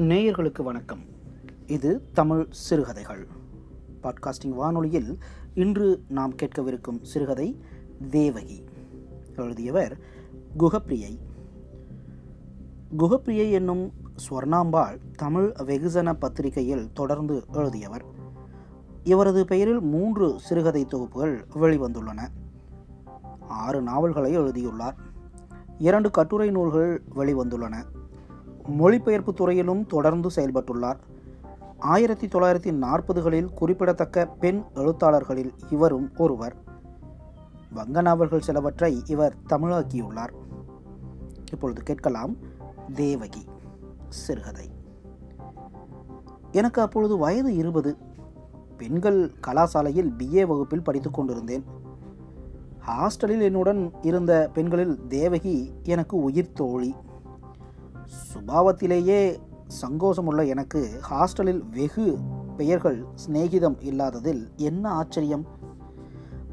நேயர்களுக்கு வணக்கம். இது தமிழ் சிறுகதைகள். பாட்காஸ்டிங் வானொலியில் இன்று நாம் கேட்கவிருக்கும் சிறுகதை தேவகி. எழுதியவர் குகப்பிரியை. குகப்பிரியை என்னும் ஸ்வர்ணாம்பாள் தமிழ் வெகுஜன பத்திரிகையில் தொடர்ந்து எழுதியவர். இவரது பெயரில் மூன்று சிறுகதை தொகுப்புகள் வெளிவந்துள்ளன. ஆறு நாவல்களை எழுதியுள்ளார். இரண்டு கட்டுரை நூல்கள் வெளிவந்துள்ளன. மொழிபெயர்ப்பு துறையிலும் தொடர்ந்து செயல்பட்டுள்ளார். ஆயிரத்தி தொள்ளாயிரத்தி நாற்பதுகளில் குறிப்பிடத்தக்க பெண் எழுத்தாளர்களில் இவரும் ஒருவர். வங்க நாவல்கள் சிலவற்றை இவர் தமிழாக்கியுள்ளார். இப்பொழுது கேட்கலாம் தேவகி சிறுகதை. எனக்கு அப்பொழுது வயது இருபது. பெண்கள் கலாசாலையில் பிஏ வகுப்பில் படித்துக் கொண்டிருந்தேன். ஹாஸ்டலில் என்னுடன் இருந்த பெண்களில் தேவகி எனக்கு உயிர் தோழி சுபாவத்திலேயே சங்கோஷமுள்ள எனக்கு ஹாஸ்டலில் வெகு பெயர்கள் சிநேகிதம் இல்லாததில் என்ன ஆச்சரியம்?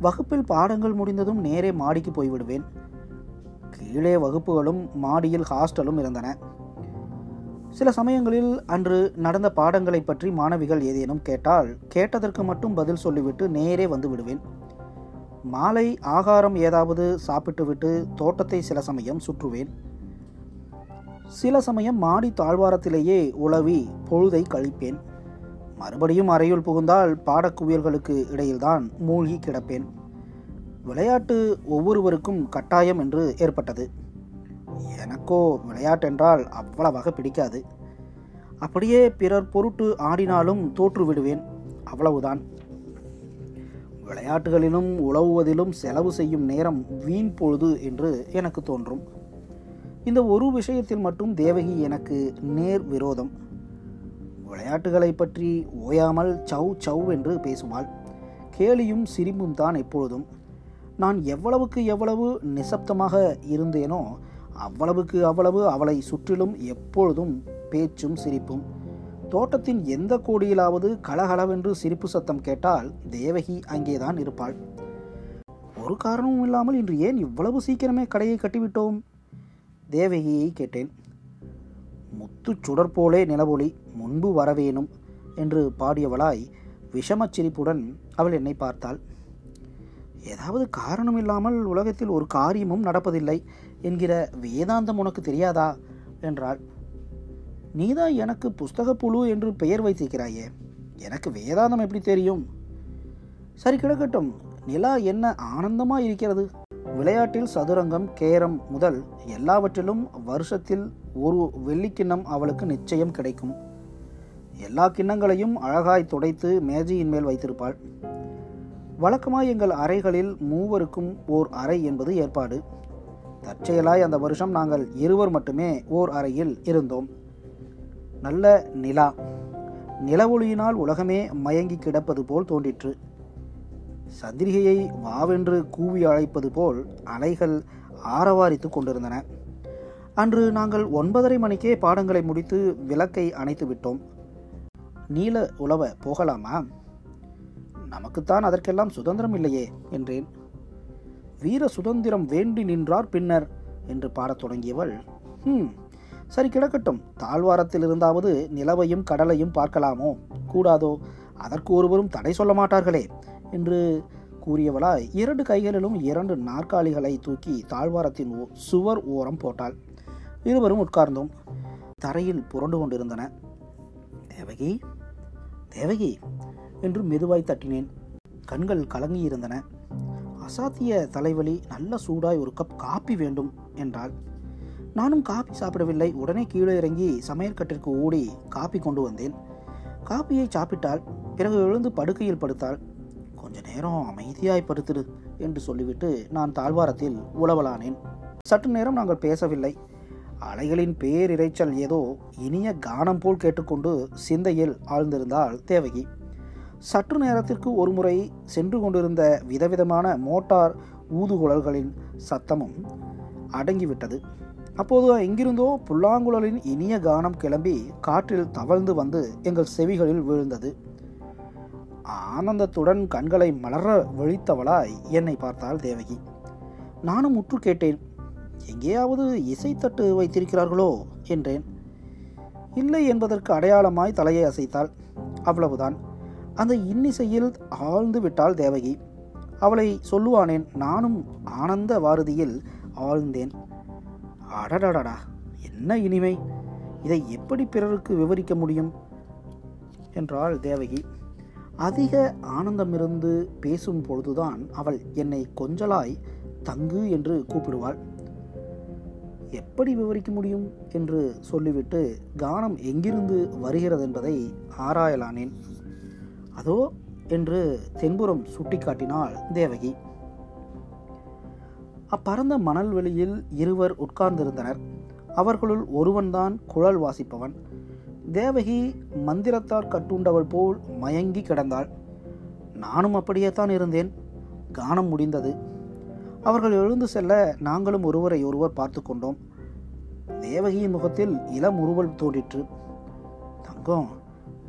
வகுப்பில் பாடங்கள் முடிந்ததும் நேரே மாடிக்கு போய்விடுவேன். கீழே வகுப்புகளும் மாடியில் ஹாஸ்டலும் இருந்தன. சில சமயங்களில் அன்று நடந்த பாடங்களை பற்றி மாணவிகள் ஏதேனும் கேட்டால் கேட்டதற்கு மட்டும் பதில் சொல்லிவிட்டு நேரே வந்து விடுவேன். மாலை ஆகாரம் ஏதாவது சாப்பிட்டுவிட்டு தோட்டத்தை சில சமயம் சுற்றுவேன். சில சமயம் மாடி தாழ்வாரத்திலேயே உழவி பொழுதை கழிப்பேன். மறுபடியும் அறையுள் புகுந்தால் பாடக்குவியல்களுக்கு இடையில்தான் மூழ்கி கிடப்பேன். விளையாட்டு ஒவ்வொருவருக்கும் கட்டாயம் என்று ஏற்பட்டது. எனக்கோ விளையாட்டென்றால் அவ்வளவாக பிடிக்காது. அப்படியே பிறர் பொருட்டு ஆடினாலும் தோற்று விடுவேன் அவ்வளவுதான். விளையாட்டுகளிலும் உழவுவதிலும் செலவு செய்யும் நேரம் வீண் பொழுது என்று எனக்கு தோன்றும். இந்த ஒரு விஷயத்தில் மட்டும் தேவகி எனக்கு நேர் விரோதம். விளையாட்டுகளை பற்றி ஓயாமல் சவ் சவ் என்று பேசுவாள். கேலியும் சிரிப்பும் தான் எப்பொழுதும். நான் எவ்வளவுக்கு எவ்வளவு நிசப்தமாக இருந்தேனோ அவ்வளவுக்கு அவ்வளவு அவளை சுற்றிலும் எப்பொழுதும் பேச்சும் சிரிப்பும். தோட்டத்தின் எந்த கோடியிலாவது கலகலவென்று சிரிப்பு சத்தம் கேட்டால் தேவகி அங்கேதான் இருப்பாள். ஒரு காரணமும் இல்லாமல் இன்று ஏன் இவ்வளவு சீக்கிரமே கடையை கட்டிவிட்டோம்? தேவகியை கேட்டேன். முத்துச் சுடர் போலே நிலவொளி முன்பு வரவேணும் என்று பாடியவளாய் விஷமச் சிரிப்புடன் அவள் என்னை பார்த்தாள். ஏதாவது காரணம் இல்லாமல் உலகத்தில் ஒரு காரியமும் நடப்பதில்லை என்கிற வேதாந்தம் உனக்கு தெரியாதா? என்றாள். நீதான் எனக்கு புஸ்தக புழு என்று பெயர் வைத்திருக்கிறாயே எனக்கு வேதாந்தம் எப்படி தெரியும்? சரி கிடக்கட்டும். நிலா என்ன ஆனந்தமாக இருக்கிறது? விளையாட்டில் சதுரங்கம் கேரம் முதல் எல்லாவற்றிலும் வருஷத்தில் ஒரு வெள்ளிக்கிண்ணம் அவளுக்கு நிச்சயம் கிடைக்கும். எல்லா கிண்ணங்களையும் அழகாய் துடைத்து மேஜையின் மேல் வைத்திருப்பாள். வழக்கமாய் எங்கள் அறைகளில் மூவருக்கும் ஓர் அறை என்பது ஏற்பாடு. தற்செயலாய் அந்த வருஷம் நாங்கள் இருவர் மட்டுமே ஓர் அறையில் இருந்தோம். நல்ல நிலா. நிலவொளியினால் உலகமே மயங்கி கிடப்பது போல் தோன்றிற்று. சந்திரிகையை வாவென்று கூவி அழைப்பது போல் அலைகள் ஆரவாரித்து கொண்டிருந்தன. அன்று நாங்கள் ஒன்பதரை மணிக்கே பாடங்களை முடித்து விளக்கை அணைத்து விட்டோம். நீல உழவ போகலாமா? நமக்குத்தான் அதற்கெல்லாம் சுதந்திரம் இல்லையே என்றேன். வீர சுதந்திரம் வேண்டி நின்றார் பின்னர் என்று பாடத் தொடங்கியவள் ஹம் சரி கிடக்கட்டும். தாழ்வாரத்தில் இருந்தாவது நிலவையும் கடலையும் பார்க்கலாமோ? கூடாதோ? அதற்கு ஒருவரும் தடை சொல்ல மாட்டார்களே. என்று கூறியவளாய் இரண்டு கைகளிலும் இரண்டு நாற்காலிகளை தூக்கி தாழ்வாரத்தின் ஓ- சுவர் ஓரம் போட்டாள். இருவரும் உட்கார்ந்தோம். தரையில் புரண்டு கொண்டிருந்தன. தேவகி தேவகி என்று மெதுவாய் தட்டினேன். கண்கள் கலங்கியிருந்தன. அசாத்திய தலைவலி நல்ல சூடாய் ஒரு கப் காப்பி வேண்டும் என்றாள். நானும் காப்பி சாப்பிடவில்லை. உடனே கீழே இறங்கி சமையற்கட்டிற்கு ஓடி காப்பி கொண்டு வந்தேன். காப்பியை சாப்பிட்டால் பிறகு எழுந்து படுக்கையில் படுத்தாள். கொஞ்ச நேரம் அமைதியாய் படுத்திரு என்று சொல்லிவிட்டு நான் தாழ்வாரத்தில் உளவலானேன் சற்று நேரம் நாங்கள் பேசவில்லை. அலைகளின் பேரிரைச்சல் ஏதோ இனிய கானம் போல் கேட்டுக்கொண்டு சிந்தையில் ஆழ்ந்திருந்தாள் தேவகி. சற்று நேரத்திற்கு ஒருமுறை சென்று கொண்டிருந்த விதவிதமான மோட்டார் ஊதுகுழல்களின் சத்தமும் அடங்கிவிட்டது. அப்போது எங்கிருந்தோ புல்லாங்குழலின் இனிய கானம் கிளம்பி காற்றில் தவழ்ந்து வந்து எங்கள் செவிகளில் விழுந்தது. ஆனந்தத்துடன் கண்களை மலர விழித்தவளாய் என்னை பார்த்தாள் தேவகி. நானும் முற்று கேட்டேன். எங்கேயாவது இசைத்தட்டு வைத்திருக்கிறார்களோ? என்றேன். இல்லை என்பதற்கு அடையாளமாய் தலையை அசைத்தாள். அவ்வளவுதான். அந்த இன்னிசையில் ஆழ்ந்து விட்டாள் தேவகி. அவளை சொல்லுவானேன் நானும் ஆனந்த வாரதியில் ஆழ்ந்தேன். அடடடடா. என்ன இனிமை. இதை எப்படி பிறருக்கு விவரிக்க முடியும்? என்றாள் தேவகி. அதிக ஆனந்தமிருந்து பேசும் பொழுதுதான் அவள் என்னை கொஞ்சலாய் தங்கு என்று கூப்பிடுவாள். எப்படி விவரிக்க முடியும்? என்று சொல்லிவிட்டு கானம் எங்கிருந்து வருகிறது என்பதை ஆராயலானேன். அதோ என்று தென்புறம் சுட்டிக்காட்டினாள் தேவகி. அப்பறந்த மணல் வெளியில் இருவர் உட்கார்ந்திருந்தனர். அவர்களுள் ஒருவன்தான் குழல் வாசிப்பவன். தேவகி மந்திரத்தால் கட்டுண்டவள் போல் மயங்கி கிடந்தாள். நானும் அப்படியே தான் இருந்தேன். கானம் முடிந்தது. அவர்கள் எழுந்து செல்ல நாங்களும் ஒருவரை ஒருவர் பார்த்து கொண்டோம். தேவகியின் முகத்தில் இளம் உருவல் தோன்றிற்று. தங்கம்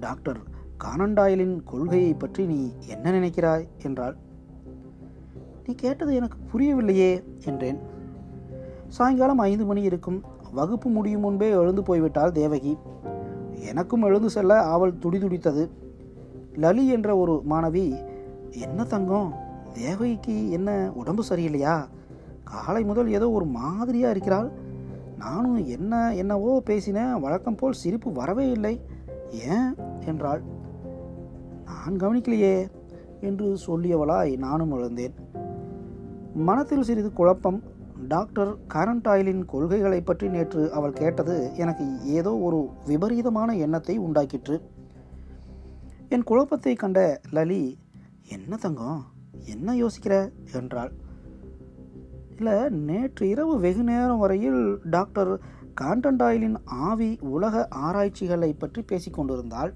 டாக்டர் கானண்டாயலின் கொள்கையை பற்றி நீ என்ன நினைக்கிறாய்? என்றாள். நீ கேட்டது எனக்கு புரியவில்லையே என்றேன். சாயங்காலம் ஐந்து மணி இருக்கும். வகுப்பு முடியும் முன்பே எழுந்து போய்விட்டாள் தேவகி. எனக்கும் எழுந்து செல்ல ஆவல் துடிதுடித்தது லலி என்ற ஒரு மாணவி என்ன தங்கம்? தேவகிக்கு என்ன? உடம்பு சரியில்லையா? காலை முதல் ஏதோ ஒரு மாதிரியாக இருக்கிறாள். நானும் என்ன என்னவோ பேசினேன். வழக்கம் போல் சிரிப்பு வரவே இல்லை. ஏன்? என்றாள். நான் கவனிக்கலையே என்று சொல்லியவளாய் நானும் எழுந்தேன். மனத்தில் சிறிது குழப்பம் டாக்டர் காரண்டாயிலின் கொள்கைகளை பற்றி நேற்று அவள் கேட்டது எனக்கு ஏதோ ஒரு விபரீதமான எண்ணத்தை உண்டாக்கிற்று. என் குழப்பத்தை கண்ட லலி என்ன தங்கம்? என்ன யோசிக்கிற? என்றாள். இல்லை நேற்று இரவு வெகு நேரம் வரையில் டாக்டர் காண்டன்டாயிலின் ஆவி உலக ஆராய்ச்சிகளை பற்றி பேசிக்கொண்டிருந்தாள்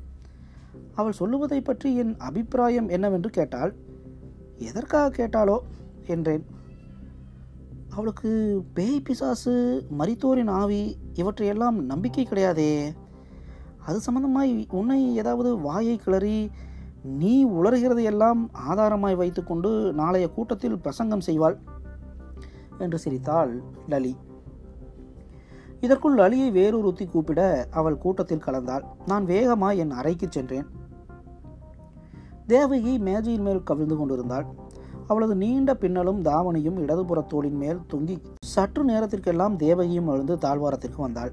அவள் சொல்லுவதை பற்றி என் அபிப்பிராயம் என்னவென்று கேட்டாள். எதற்காக கேட்டாளோ? என்றேன். அவளுக்கு பேய் பிசாசு மரித்தோரின் ஆவி இவற்றையெல்லாம் நம்பிக்கை கிடையாதே. அது சம்பந்தமாய் உன்னை ஏதாவது வாயை கிளறி நீ உளறுகிறதையெல்லாம் ஆதாரமாய் வைத்துக்கொண்டு நாளைய கூட்டத்தில் பிரசங்கம் செய்வாள் என்று சிரித்தாள் லலி. இதற்குள் லலியை வேறொருத்தி கூப்பிட அவள் கூட்டத்தில் கலந்தாள். நான் வேகமாய் என் அறைக்கு சென்றேன். தேவகி மேஜையின் மேல் கவிழ்ந்து கொண்டிருந்தாள். அவளது நீண்ட பின்னலும் தாவணியும் இடதுபுற தோளின் மேல் தொங்கி சற்று நேரத்திற்கெல்லாம் தேவகியும் எழுந்து தாழ்வாரத்திற்கு வந்தாள்.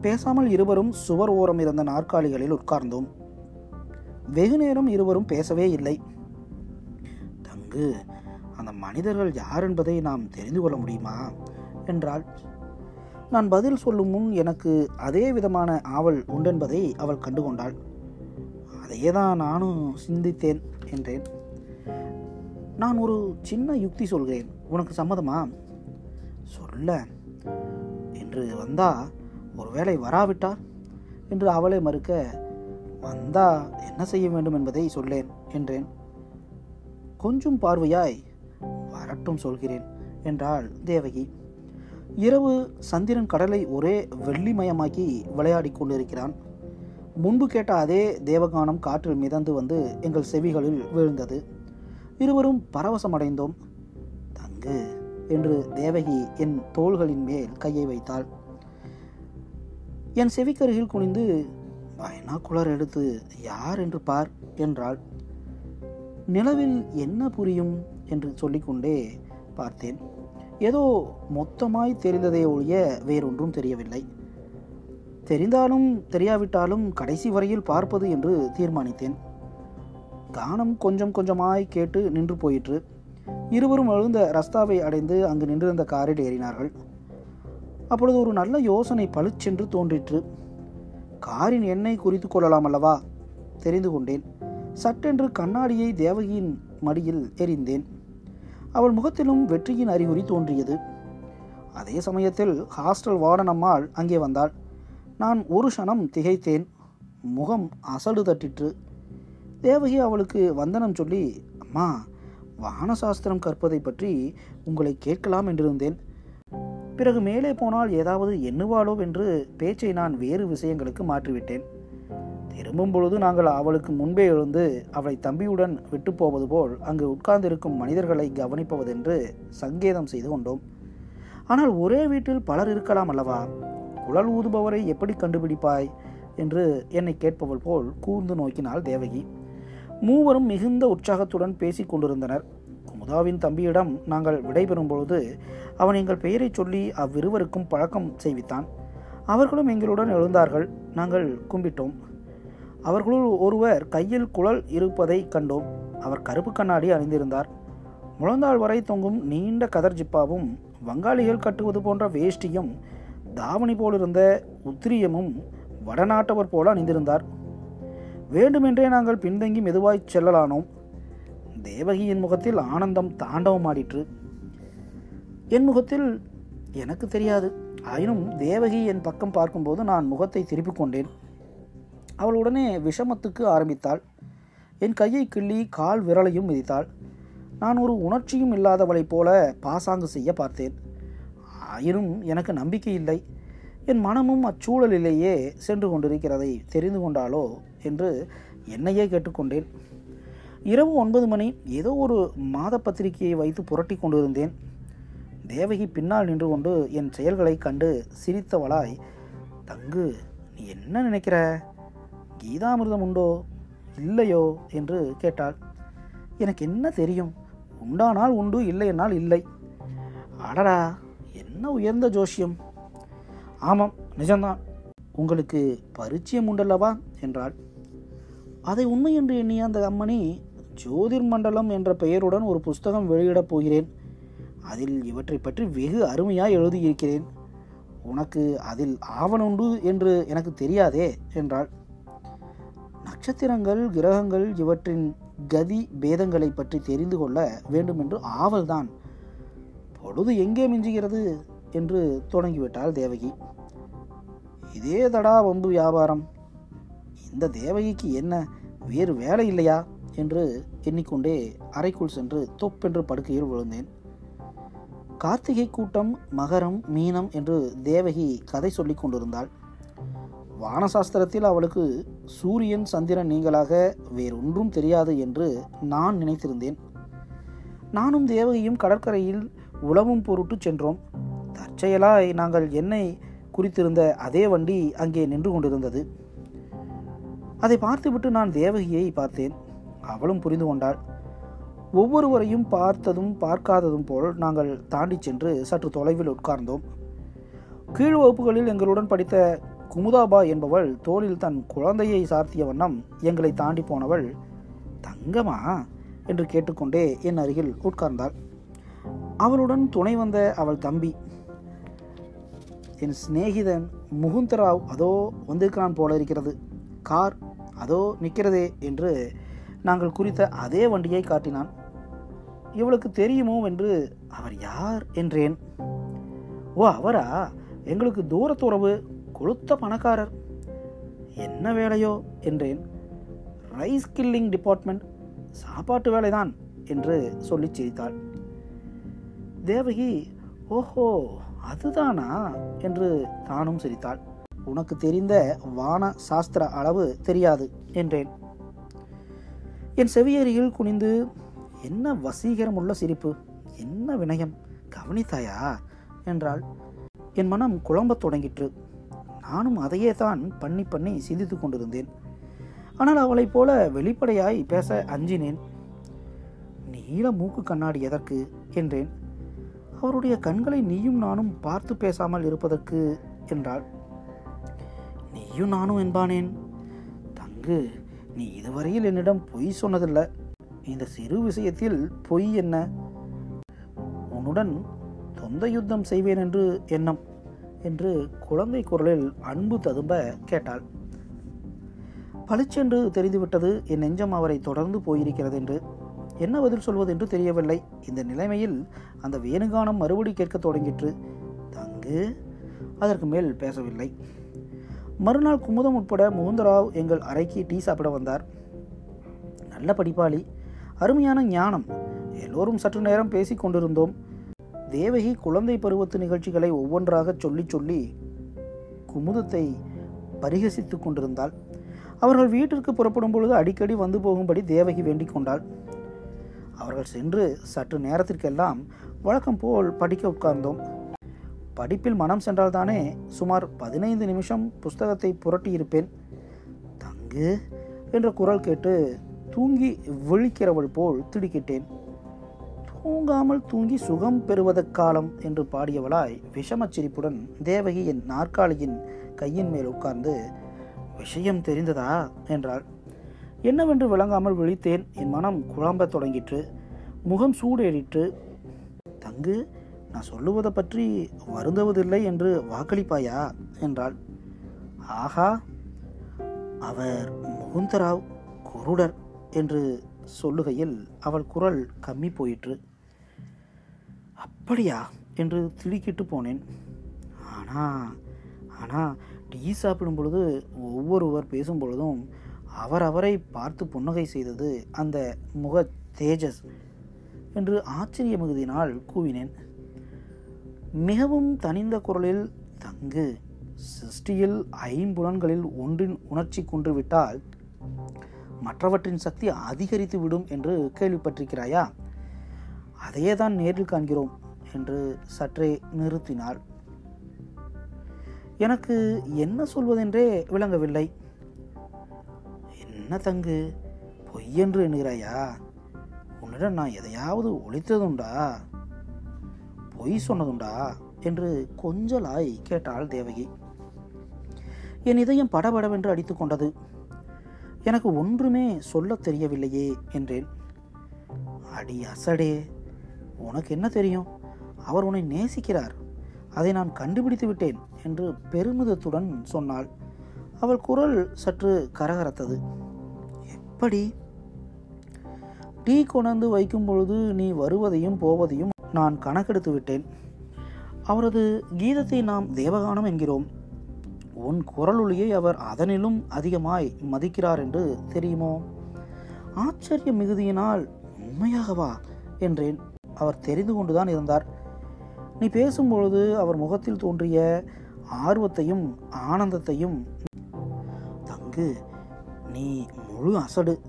பேசாமல் இருவரும் சுவர் ஓரம் இருந்த நாற்காலிகளில் உட்கார்ந்தோம். வெகு நேரம் இருவரும் பேசவே இல்லை. தங்கு அந்த மனிதர்கள் யார் என்பதை நாம் தெரிந்து கொள்ள முடியுமா? என்றாள். நான் பதில் சொல்லும் முன் எனக்கு அதே விதமான ஆவல் உண்டென்பதை அவள் கண்டுகொண்டாள். அதையே தான் நானும் சிந்தித்தேன் என்றேன். நான் ஒரு சின்ன யுக்தி சொல்கிறேன். உனக்கு சம்மதமா? சொல்ல. என்று வந்தா ஒருவேளை வராவிட்டா? என்று அவளை மறுக்க வந்தா என்ன செய்ய வேண்டும் என்பதை சொல்லேன் என்றேன். கொஞ்சம் பார்வையாய் வரட்டும் சொல்கிறேன் என்றாள் தேவகி. இரவு சந்திரன் கடலை ஒரே வெள்ளிமயமாக்கி விளையாடி கொண்டிருக்கிறான். முன்பு கேட்ட அதே தேவகானம் காற்றில் மிதந்து வந்து எங்கள் செவிகளில் விழுந்தது. இருவரும் பரவசமடைந்தோம். தங்கு என்று தேவகி என் தோள்களின் மேல் கையை வைத்தாள். என் செவிக்கருகில் குனிந்து பைனாக்குலர் எடுத்து யார் என்று பார் என்றாள். நிலவில் என்ன புரியும்? என்று சொல்லிக்கொண்டே பார்த்தேன். ஏதோ மொத்தமாய் தெரிந்ததே ஒழிய வேறொன்றும் தெரியவில்லை. தெரிந்தாலும் தெரியாவிட்டாலும் கடைசி வரையில் பார்ப்பது என்று தீர்மானித்தேன். கானம் கொஞ்சம் கொஞ்சமாய் கேட்டு நின்று போயிற்று. இருவரும் எழுந்த ரஸ்தாவை அடைந்து அங்கு நின்றிருந்த காரில் ஏறினார்கள். அப்பொழுது ஒரு நல்ல யோசனை பளிச்சென்று தோன்றிற்று. காரின் எண்ணெய் குறித்து கொள்ளலாம் அல்லவா? தெரிந்து கொண்டேன். சட்டென்று கண்ணாடியை தேவகியின் மடியில் எறிந்தேன். அவள் முகத்திலும் வெற்றியின் அறிகுறி தோன்றியது. அதே சமயத்தில் ஹாஸ்டல் வார்டன் அங்கே வந்தாள். நான் ஒரு க்ஷணம் திகைத்தேன். முகம் அசடு தட்டிற்று. தேவகி அவளுக்கு வந்தனம் சொல்லி அம்மா வானசாஸ்திரம் கற்பதை பற்றி உங்களை கேட்கலாம் என்றிருந்தேன். பிறகு மேலே போனால் ஏதாவது எண்ணுவாளோ என்று பேச்சை நான் வேறு விஷயங்களுக்கு மாற்றிவிட்டேன். திரும்பும் பொழுது நாங்கள் அவளுக்கு முன்பே எழுந்து அவளை தம்பியுடன் விட்டு போவது போல் அங்கு உட்கார்ந்திருக்கும் மனிதர்களை கவனிப்பவதென்று சங்கேதம் செய்து கொண்டோம். ஆனால் ஒரே வீட்டில் பலர் இருக்கலாம் அல்லவா? குழல் ஊதுபவரை எப்படி கண்டுபிடிப்பாய்? என்று என்னை கேட்பவள் போல் கூர்ந்து நோக்கினாள் தேவகி. மூவரும் மிகுந்த உற்சாகத்துடன் பேசிக் கொண்டிருந்தனர். குமுதாவின் தம்பியிடம் நாங்கள் விடைபெறும் பொழுது அவன் எங்கள் பெயரை சொல்லி அவ்விருவருக்கும் பழக்கம் செய்வித்தான். அவர்களும் எங்களுடன் எழுந்தார்கள். நாங்கள் கும்பிட்டோம். அவர்களுள் ஒருவர் கையில் குழல் இருப்பதை கண்டோம். அவர் கருப்பு கண்ணாடி அணிந்திருந்தார். முழந்தாள் வரை தொங்கும் நீண்ட கதர் ஜிப்பாவும் வங்காளிகள் கட்டுவது போன்ற வேஷ்டியும் தாவணி போலிருந்த உத்திரியமும் வடநாட்டவர் போல அணிந்திருந்தார். வேண்டுமென்றே நாங்கள் பின்தங்கி மெதுவாய் செல்லலானோம். தேவகியின் முகத்தில் ஆனந்தம் தாண்டவமாடிற்று. என் முகத்தில் எனக்கு தெரியாது. ஆயினும் தேவகி என் பக்கம் பார்க்கும்போது நான் முகத்தை திருப்பிக் கொண்டேன். அவள் உடனே விஷமத்துக்கு ஆரம்பித்தாள். என் கையை கிள்ளி கால் விரலையும் மிதித்தாள். நான் ஒரு உணர்ச்சியும் இல்லாதவளைப் போல பாசாங்கு செய்ய பார்த்தேன். ஆயினும் எனக்கு நம்பிக்கை இல்லை. என் மனமும் அச்சூழலிலேயே சென்று கொண்டிருக்கிறதை தெரிந்து கொண்டாலோ என்று என்னையே கேட்டுக்கொண்டேன். இரவு ஒன்பது மணி ஏதோ ஒரு மாத பத்திரிகையை வைத்து புரட்டி கொண்டிருந்தேன். தேவகி பின்னால் நின்று கொண்டு என் செயல்களை கண்டு சிரித்தவளாய் தங்கு நீ என்ன நினைக்கிற? கீதாமிர்தம் உண்டோ? இல்லையோ? என்று கேட்டாள். எனக்கு என்ன தெரியும்? உண்டானால் உண்டு இல்லையென்னால் இல்லை. அடடா என்ன உயர்ந்த ஜோஷியம். ஆமாம் நிஜம்தான். உங்களுக்கு பரிச்சயம் உண்டல்லவா? என்றாள். அதை உண்மை என்று எண்ணிய அந்த அம்மணி ஜோதிர் மண்டலம் என்ற பெயருடன் ஒரு புஸ்தகம் வெளியிடப் போகிறேன். அதில் இவற்றை பற்றி வெகு அருமையாக எழுதியிருக்கிறேன். உனக்கு அதில் ஆவணுண்டு என்று எனக்கு தெரியாதே என்றாள். நட்சத்திரங்கள் கிரகங்கள் இவற்றின் கதி பேதங்களை பற்றி தெரிந்து கொள்ள வேண்டும் என்று ஆவல்தான். பொழுது எங்கே மிஞ்சுகிறது? என்று தொடங்கிவிட்டாள் தேவகி. இதே தடா வம்பு வியாபாரம். இந்த தேவகிக்கு என்ன? வேறு வேலை இல்லையா? என்று எண்ணிக்கொண்டே அறைக்குள் சென்று தொப்பென்று படுக்கையில் விழுந்தேன். கார்த்திகை கூட்டம் மகரம் மீனம் என்று தேவகி கதை சொல்லிக் கொண்டிருந்தாள். வானசாஸ்திரத்தில் அவளுக்கு சூரியன் சந்திரன் நீங்களாக வேறொன்றும் தெரியாது என்று நான் நினைத்திருந்தேன். நானும் தேவகியும் கடற்கரையில் உழவும் பொருட்டு சென்றோம். தற்செயலாய் நாங்கள் என்னை குறித்திருந்த அதே வண்டி அங்கே நின்று கொண்டிருந்தது. அதை பார்த்துவிட்டு நான் தேவகியை பார்த்தேன். அவளும் புரிந்து கொண்டாள். ஒவ்வொருவரையும் பார்த்ததும் பார்க்காததும் போல் நாங்கள் தாண்டி சென்று சற்று தொலைவில் உட்கார்ந்தோம். கீழ் வகுப்புகளில் எங்களுடன் படித்த குமுதாபா என்பவள் தோளில் தன் குழந்தையை சார்த்திய வண்ணம் எங்களை தாண்டி போனவள் தங்கமா என்று கேட்டுக்கொண்டே என் அருகில் உட்கார்ந்தாள். அவளுடன் துணை வந்த அவள் தம்பி என் சிநேகிதன் முகுந்தராவ் அதோ வந்திருக்கிறான் போல இருக்கிறது. கார் அதோ நிற்கிறதே என்று நாங்கள் குறித்த அதே வண்டியை காட்டினான். இவளுக்கு தெரியுமோ என்று அவர் யார் என்றேன். ஓ அவரா? எங்களுக்கு தூரத்துறவு கொளுத்த பணக்காரர். என்ன வேலையோ என்றேன். ரைஸ் கில்லிங் டிபார்ட்மெண்ட் சாப்பாட்டு வேலைதான் என்று சொல்லி சிரித்தாள். தேவகி ஓஹோ அதுதானா? என்று தானும் சிரித்தாள். உனக்கு தெரிந்த வான சாஸ்திர அளவு தெரியாது என்றேன். என் செவியருகில் குனிந்து என்ன வசீகரமுள்ள சிரிப்பு என்ன வினயம் கவனித்தாயா? என்றாள். என் மனம் குழம்பத் தொடங்கிற்று. நானும் அதையே தான் பண்ணி பண்ணி சிந்தித்து கொண்டிருந்தேன். ஆனால் அவளைப் போல வெளிப்படையாய் பேச அஞ்சினேன். நீல மூக்கு கண்ணாடி எதற்கு? என்றேன். அவருடைய கண்களை நீயும் நானும் பார்த்து பேசாமல் இருப்பதற்கு என்றாள். நீயும் நானும் என்பானேன். தங்கு நீ இதுவரையில் என்னிடம் பொய் சொன்னதில்லை. இந்த சிறு விஷயத்தில் பொய் என்ன? உன்னுடன் தொந்த யுத்தம் செய்வேன் என்று எண்ணம் என்று குழந்தை குரலில் அன்பு ததும்ப கேட்டாள். பளிச்சென்று தெரிந்துவிட்டது என் நெஞ்சம் அவரை தொடர்ந்து போயிருக்கிறது என்று. என்ன பதில் சொல்வது என்று தெரியவில்லை. இந்த நிலைமையில் அந்த வேணுகானம் மறுபடி கேட்கத் தொடங்கிற்று. தங்கு அதற்கு மேல் பேசவில்லை. மறுநாள் குமுதம் உட்பட முகுந்தராவ் எங்கள் அறைக்கு டீ சாப்பிட வந்தார். நல்ல படிப்பாளி. அருமையான ஞானம். எல்லோரும் சற்று நேரம் பேசிக் கொண்டிருந்தோம். தேவகி குழந்தை பருவத்து நிகழ்ச்சிகளை ஒவ்வொன்றாக சொல்லி சொல்லி குமுதத்தை பரிகசித்து கொண்டிருந்தாள். அவர்கள் வீட்டிற்கு புறப்படும் பொழுது அடிக்கடி வந்து போகும்படி தேவகி வேண்டிக் கொண்டாள். அவர்கள் சென்று சற்று நேரத்திற்கெல்லாம் வழக்கம் போல் படிக்க உட்கார்ந்தோம். படிப்பில் மனம் சென்றால்தானே சுமார் பதினைந்து நிமிஷம் புஸ்தகத்தை புரட்டியிருப்பேன். தங்கு என்ற குரல் கேட்டு தூங்கி விழிக்கிறவள் போல் திடுக்கிட்டேன். தூங்காமல் தூங்கி சுகம் பெறுவதற்காலம் என்று பாடியவளாய் விஷமச்சிரிப்புடன் தேவகி என் நாற்காலியின் கையின் மேல் உட்கார்ந்து விஷயம் தெரிந்ததா? என்றாள். என்னவென்று விளங்காமல் விழித்தேன். என் மனம் குழம்பத் தொடங்கிற்று. முகம் சூடேறிற்று. தங்கு நான் சொல்லுவதை பற்றி வருந்துவதில்லை என்று வாக்களிப்பாயா? என்றாள். ஆஹா அவர் முகுந்தராவ் குருடர் என்று சொல்லுகையில் அவள் குரல் கம்மி போயிற்று. அப்படியா? என்று திடுக்கிட்டு போனேன். ஆனா ஆனா டீ சாப்பிடும் பொழுது ஒவ்வொருவர் பேசும் பொழுதும் அவர் அவரை பார்த்து புன்னகை செய்தது அந்த முக தேஜஸ் என்று ஆச்சரிய மிகுதியினால் கூவினேன். மிகவும் தனிந்த குரலில் தங்கு சிருஷ்டியில் ஐம்புலன்களில் ஒன்றின் உணர்ச்சி குன்றுவிட்டால் மற்றவற்றின் சக்தி அதிகரித்து விடும் என்று கேள்விப்பட்டிருக்கிறாயா? அதையே தான் நேரில் காண்கிறோம் என்று சற்றே நிறுத்தினார். எனக்கு என்ன சொல்வதென்றே விளங்கவில்லை. என்ன தங்கு பொய்யென்று எண்ணுகிறாயா? உன்னிடம் நான் எதையாவது ஒழித்ததுண்டா? பொய் சொன்னதுண்டா? என்று கொஞ்சலாய் கேட்டாள் தேவகி. என் இதயம் படபடவென்று அடித்து கொண்டது. எனக்கு ஒன்றுமே சொல்ல தெரியவில்லையே என்றேன். அடி அசடே உனக்கு என்ன தெரியும்? அவர் உன்னை நேசிக்கிறார். அதை நான் கண்டுபிடித்து விட்டேன் என்று பெருமிதத்துடன் சொன்னாள். அவள் குரல் சற்று கரகரத்தது. எப்படி? டீ கொண்டு வைக்கும் பொழுது நீ வருவதையும் போவதையும் நான் கணக்கெடுத்து விட்டேன். அவரது கீதத்தை நாம் தேவகானம் என்கிறோம். உன் குரலொலியை அவர் அதனிலும் அதிகமாய் மதிக்கிறார் என்று தெரியுமோ? ஆச்சரிய மிகுதியினால் உண்மையாகவா என்றேன். அவர் தெரிந்து கொண்டுதான் இருந்தார். நீ பேசும்பொழுது அவர் முகத்தில் தோன்றிய ஆர்வத்தையும் ஆனந்தத்தையும் தங்கு நீ முழு அசடு.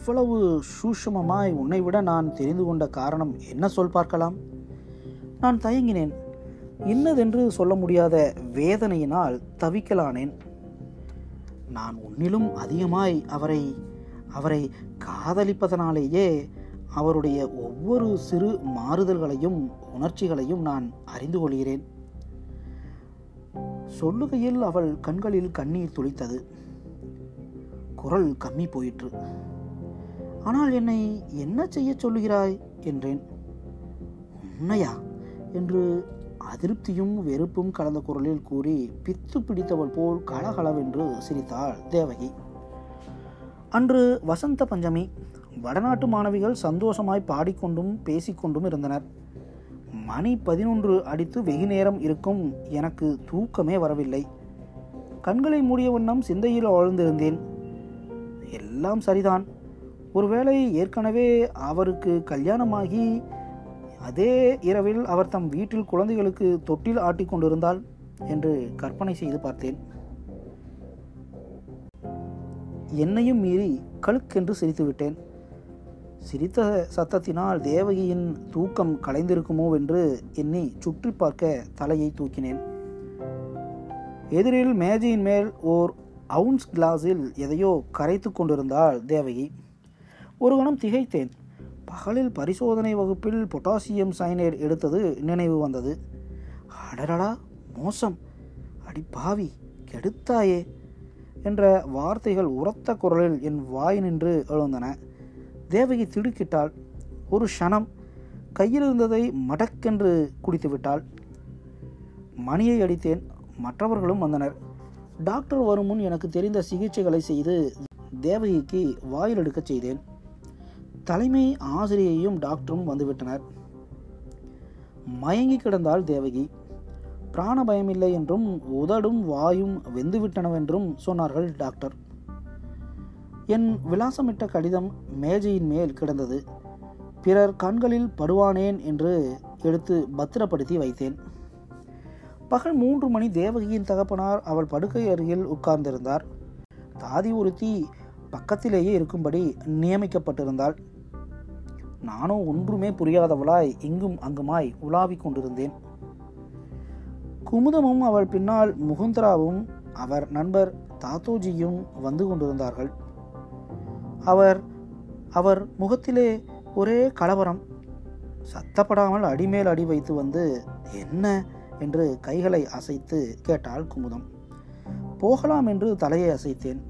இவ்வளவு சூஷமமாய் உன்னை விட நான் தெரிந்து கொண்ட காரணம் என்ன சொல் பார்க்கலாம்? நான் தயங்கினேன். இன்னதென்று சொல்ல முடியாத வேதனையினால் தவிக்கலானேன். நான் உன்னிலும் அதிகமாய் அவரை அவரை காதலிப்பதனாலேயே அவருடைய ஒவ்வொரு சிறு மாறுதல்களையும் உணர்ச்சிகளையும் நான் அறிந்து கொள்கிறேன். சொல்லுகையில் அவள் கண்களில் கண்ணீர் துளித்தது. குரல் கம்மி போயிற்று. ஆனால் என்னை என்ன செய்ய சொல்லுகிறாய் என்றேன். உண்மையா? என்று அதிருப்தியும் வெறுப்பும் கலந்த குரலில் கூறி பித்து பிடித்தவள் போல் கலகலவென்று சிரித்தாள் தேவகி. அன்று வசந்த பஞ்சமி. வடநாட்டு மாணவிகள் சந்தோஷமாய் பாடிக்கொண்டும் பேசிக்கொண்டும் இருந்தனர். மணி பதினொன்று அடித்து வெகு நேரம் இருக்கும் எனக்கு தூக்கமே வரவில்லை. கண்களை மூடிய வண்ணம் சிந்தையில் ஆழ்ந்திருந்தேன். எல்லாம் சரிதான். ஒருவேளை ஏற்கனவே அவருக்கு கல்யாணமாகி அதே இரவில் அவர் தம் வீட்டில் குழந்தைகளுக்கு தொட்டில் ஆட்டிக் கொண்டிருந்தால் என்று கற்பனை செய்து பார்த்தேன். என்னையும் மீறி கழுக்கென்று சிரித்து விட்டேன். சிரித்த சத்தத்தினால் தேவகியின் தூக்கம் கலைந்திருக்குமோ என்று எண்ணி சுற்றி பார்க்க தலையை தூக்கினேன். எதிரில் மேஜையின் மேல் ஓர் அவுன்ஸ் கிளாஸில் எதையோ கரைத்து கொண்டிருந்தாள் தேவகி. ஒரு கணம் திகைத்தேன். பகலில் பரிசோதனை வகுப்பில் பொட்டாசியம் சைனைடு எடுத்தது நினைவு வந்தது. அடடடா மோசம். அடி பாவி கெடுத்தாயே என்ற வார்த்தைகள் உரத்த குரலில் என் வாய் நின்று எழுந்தன. தேவகி திடுக்கிட்டாள். ஒரு க்ஷணம் கையில் இருந்ததை மடக்கென்று குடித்து விட்டாள் மணியை அடித்தேன். மற்றவர்களும் வந்தனர். டாக்டர் வரும் முன் எனக்கு தெரிந்த சிகிச்சைகளை செய்து தேவகிக்கு வாயில் எடுக்கச் செய்தேன். தலைமை ஆசிரியையும் டாக்டரும் வந்துவிட்டனர். மயங்கி கிடந்தாள் தேவகி. பிராண பயமில்லை என்றும் உதடும் வாயும் வெந்துவிட்டனவென்றும் சொன்னார்கள் டாக்டர். என் விலாசமிட்ட கடிதம் மேஜையின் மேல் கிடந்தது. பிறர் கண்களில் படுவானேன் என்று எடுத்து பத்திரப்படுத்தி வைத்தேன். பகல் மூன்று மணி தேவகியின் தகப்பனார் அவள் படுக்கை அருகில் உட்கார்ந்திருந்தார். தாதி ஒருத்தி பக்கத்திலேயே இருக்கும்படி நியமிக்கப்பட்டிருந்தாள். நானும் ஒன்றுமே புரியாதவளாய் இங்கும் அங்குமாய் உலாவிக் கொண்டிருந்தேன். குமுதமும் அவள் பின்னால் முகுந்தராவும் அவர் நண்பர் தாத்தோஜியும் வந்து கொண்டிருந்தார்கள். அவர் அவர் முகத்திலே ஒரே கலவரம். சத்தப்படாமல் அடிமேல் அடி வைத்து வந்து என்ன? என்று கைகளை அசைத்து கேட்டாள் குமுதம். போகலாம் என்று தலையை அசைத்தேன்.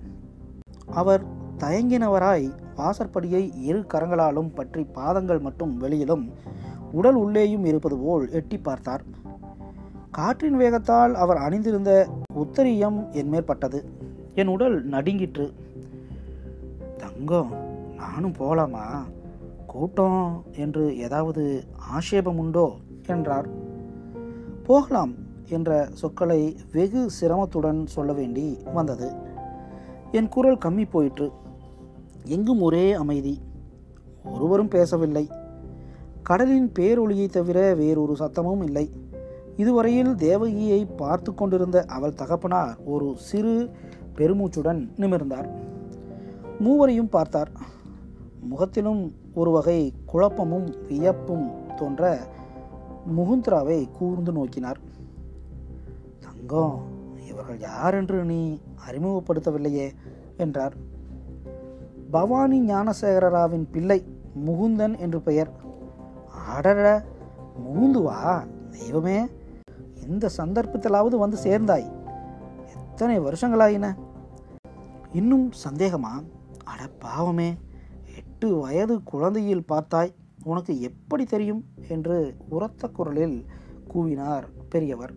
அவர் தயங்கினவராய் வாசற்படியை இரு கரங்களாலும் பற்றி பாதங்கள் மட்டும் வெளியிலும் உடல் உள்ளேயும் இருப்பது போல் எட்டி பார்த்தார். காற்றின் வேகத்தால் அவர் அணிந்திருந்த உத்தரியம் என் மேற்பட்டது. என் உடல் நடுங்கிற்று. தங்கம் நானும் போகலாமா கூட்டம் என்று ஏதாவது ஆட்சேபம் உண்டோ என்றார். போகலாம் என்ற சொற்களை வெகு சிரமத்துடன் சொல்ல வேண்டி வந்தது. என் குரல் கம்மி போயிற்று. எங்கும் ஒரே அமைதி. ஒருவரும் பேசவில்லை. கடலின் பேரொளியை தவிர வேறொரு சத்தமும் இல்லை. இதுவரையில் தேவகியை பார்த்து கொண்டிருந்த அவள் தகப்பனார் ஒரு சிறு பெருமூச்சுடன் நிமிர்ந்தார். மூவரையும் பார்த்தார். முகத்திலும் ஒரு வகை குழப்பமும் வியப்பும் தோன்ற முகுந்த்ராவை கூர்ந்து நோக்கினார். தங்கம் இவர்கள் யார் என்று நீ அறிமுகப்படுத்தவில்லையே என்றார். பவானி ஞானசேகரராவின் பிள்ளை முகுந்தன் என்று பெயர். அடட முகுந்துவா? தெய்வமே இந்த சந்தர்ப்பத்திலாவது வந்து சேர்ந்தாய்? எத்தனை வருஷங்களாயின? இன்னும் சந்தேகமா? அட பாவமே எட்டு வயது குழந்தையில் பார்த்தாய் உனக்கு எப்படி தெரியும்? என்று உரத்த குரலில் கூவினார் பெரியவர்.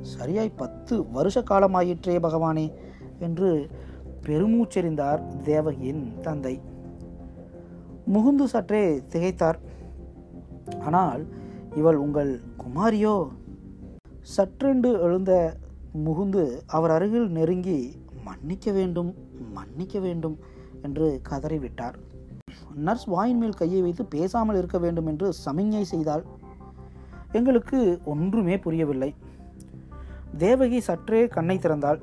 சரியாய் பத்து வருஷ காலமாயிற்றே பகவானே என்று பெருமூச்செறிந்தார் தேவகியின் தந்தை. முகுந்து சற்றே திகைத்தார். ஆனால் இவள் உங்கள் குமாரியோ? சற்றென்று எழுந்த முகுந்து அவர் அருகில் நெருங்கி மன்னிக்க வேண்டும் மன்னிக்க வேண்டும் என்று கதறிவிட்டார். நர்ஸ் வாயின் மேல் கையை வைத்து பேசாமல் இருக்க வேண்டும் என்று சமிஞ்ஞை செய்தாள். எங்களுக்கு ஒன்றுமே புரியவில்லை. தேவகி சற்றே கண்ணை திறந்தாள்.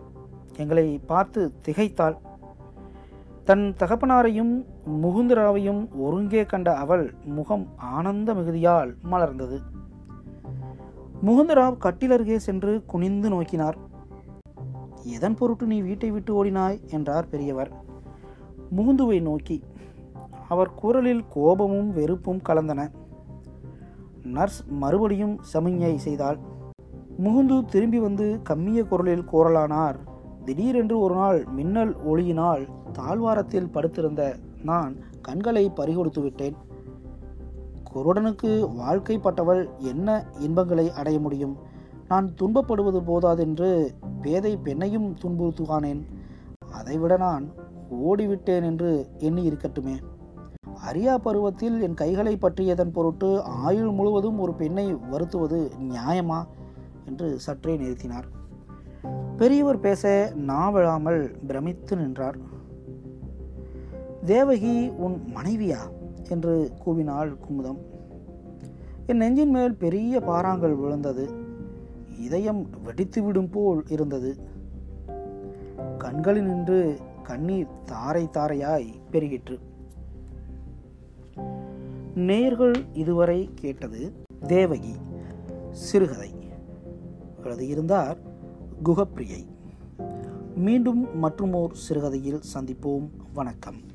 எங்களை பார்த்து திகைத்தாள். தன் தகப்பனாரையும் முகுந்தராவையும் ஒருங்கே கண்ட அவள் முகம் ஆனந்த மிகுதியால் மலர்ந்தது. முகுந்தராவ் கட்டிலருகே சென்று குனிந்து நோக்கினார். எதன் பொருட்டு நீ வீட்டை விட்டு ஓடினாய்? என்றார் பெரியவர். முகுந்துவை நோக்கி அவர் குரலில் கோபமும் வெறுப்பும் கலந்தன. நர்ஸ் மறுபடியும் சமிஞ்சை செய்தாள். முகுந்து திரும்பி வந்து கம்மிய குரலில் கூறலானார். திடீரென்று ஒரு நாள் மின்னல் ஒளியினால் தாழ்வாரத்தில் படுத்திருந்த நான் கண்களை பறிகொடுத்து விட்டேன். குருடனுக்கு வாழ்க்கைப்பட்டவள் என்ன இன்பங்களை அடைய முடியும்? நான் துன்பப்படுவது போதாதென்று பேதை பெண்ணையும் துன்புறுத்துவானேன் அதைவிட நான் ஓடிவிட்டேன் என்று எண்ணி இருக்கட்டுமே. அரியா பருவத்தில் என் கைகளை பற்றியதன் பொருட்டு ஆயுள் முழுவதும் ஒரு பெண்ணை வருத்துவது நியாயமா? என்று சற்றே நிறுத்தினார் பெரியவர் பேச நாவழாமல் பிரமித்து நின்றார். தேவகி உன் மனைவியா? என்று கூவினாள் குமுதம். என் நெஞ்சின் மேல் பெரிய பாறாங்கள் விழுந்தது. இதயம் வெடித்துவிடும் போல் இருந்தது. கண்களில் நின்று கண்ணீர் தாரை தாரையாய் பெருகிற்று. நேர்கள் இதுவரை கேட்டது தேவகி சிறுகதை. எழுதியிருந்தார் குகப்பிரியை. மீண்டும் மற்றுமோர் சிறுகதையில் சந்திப்போம். வணக்கம்.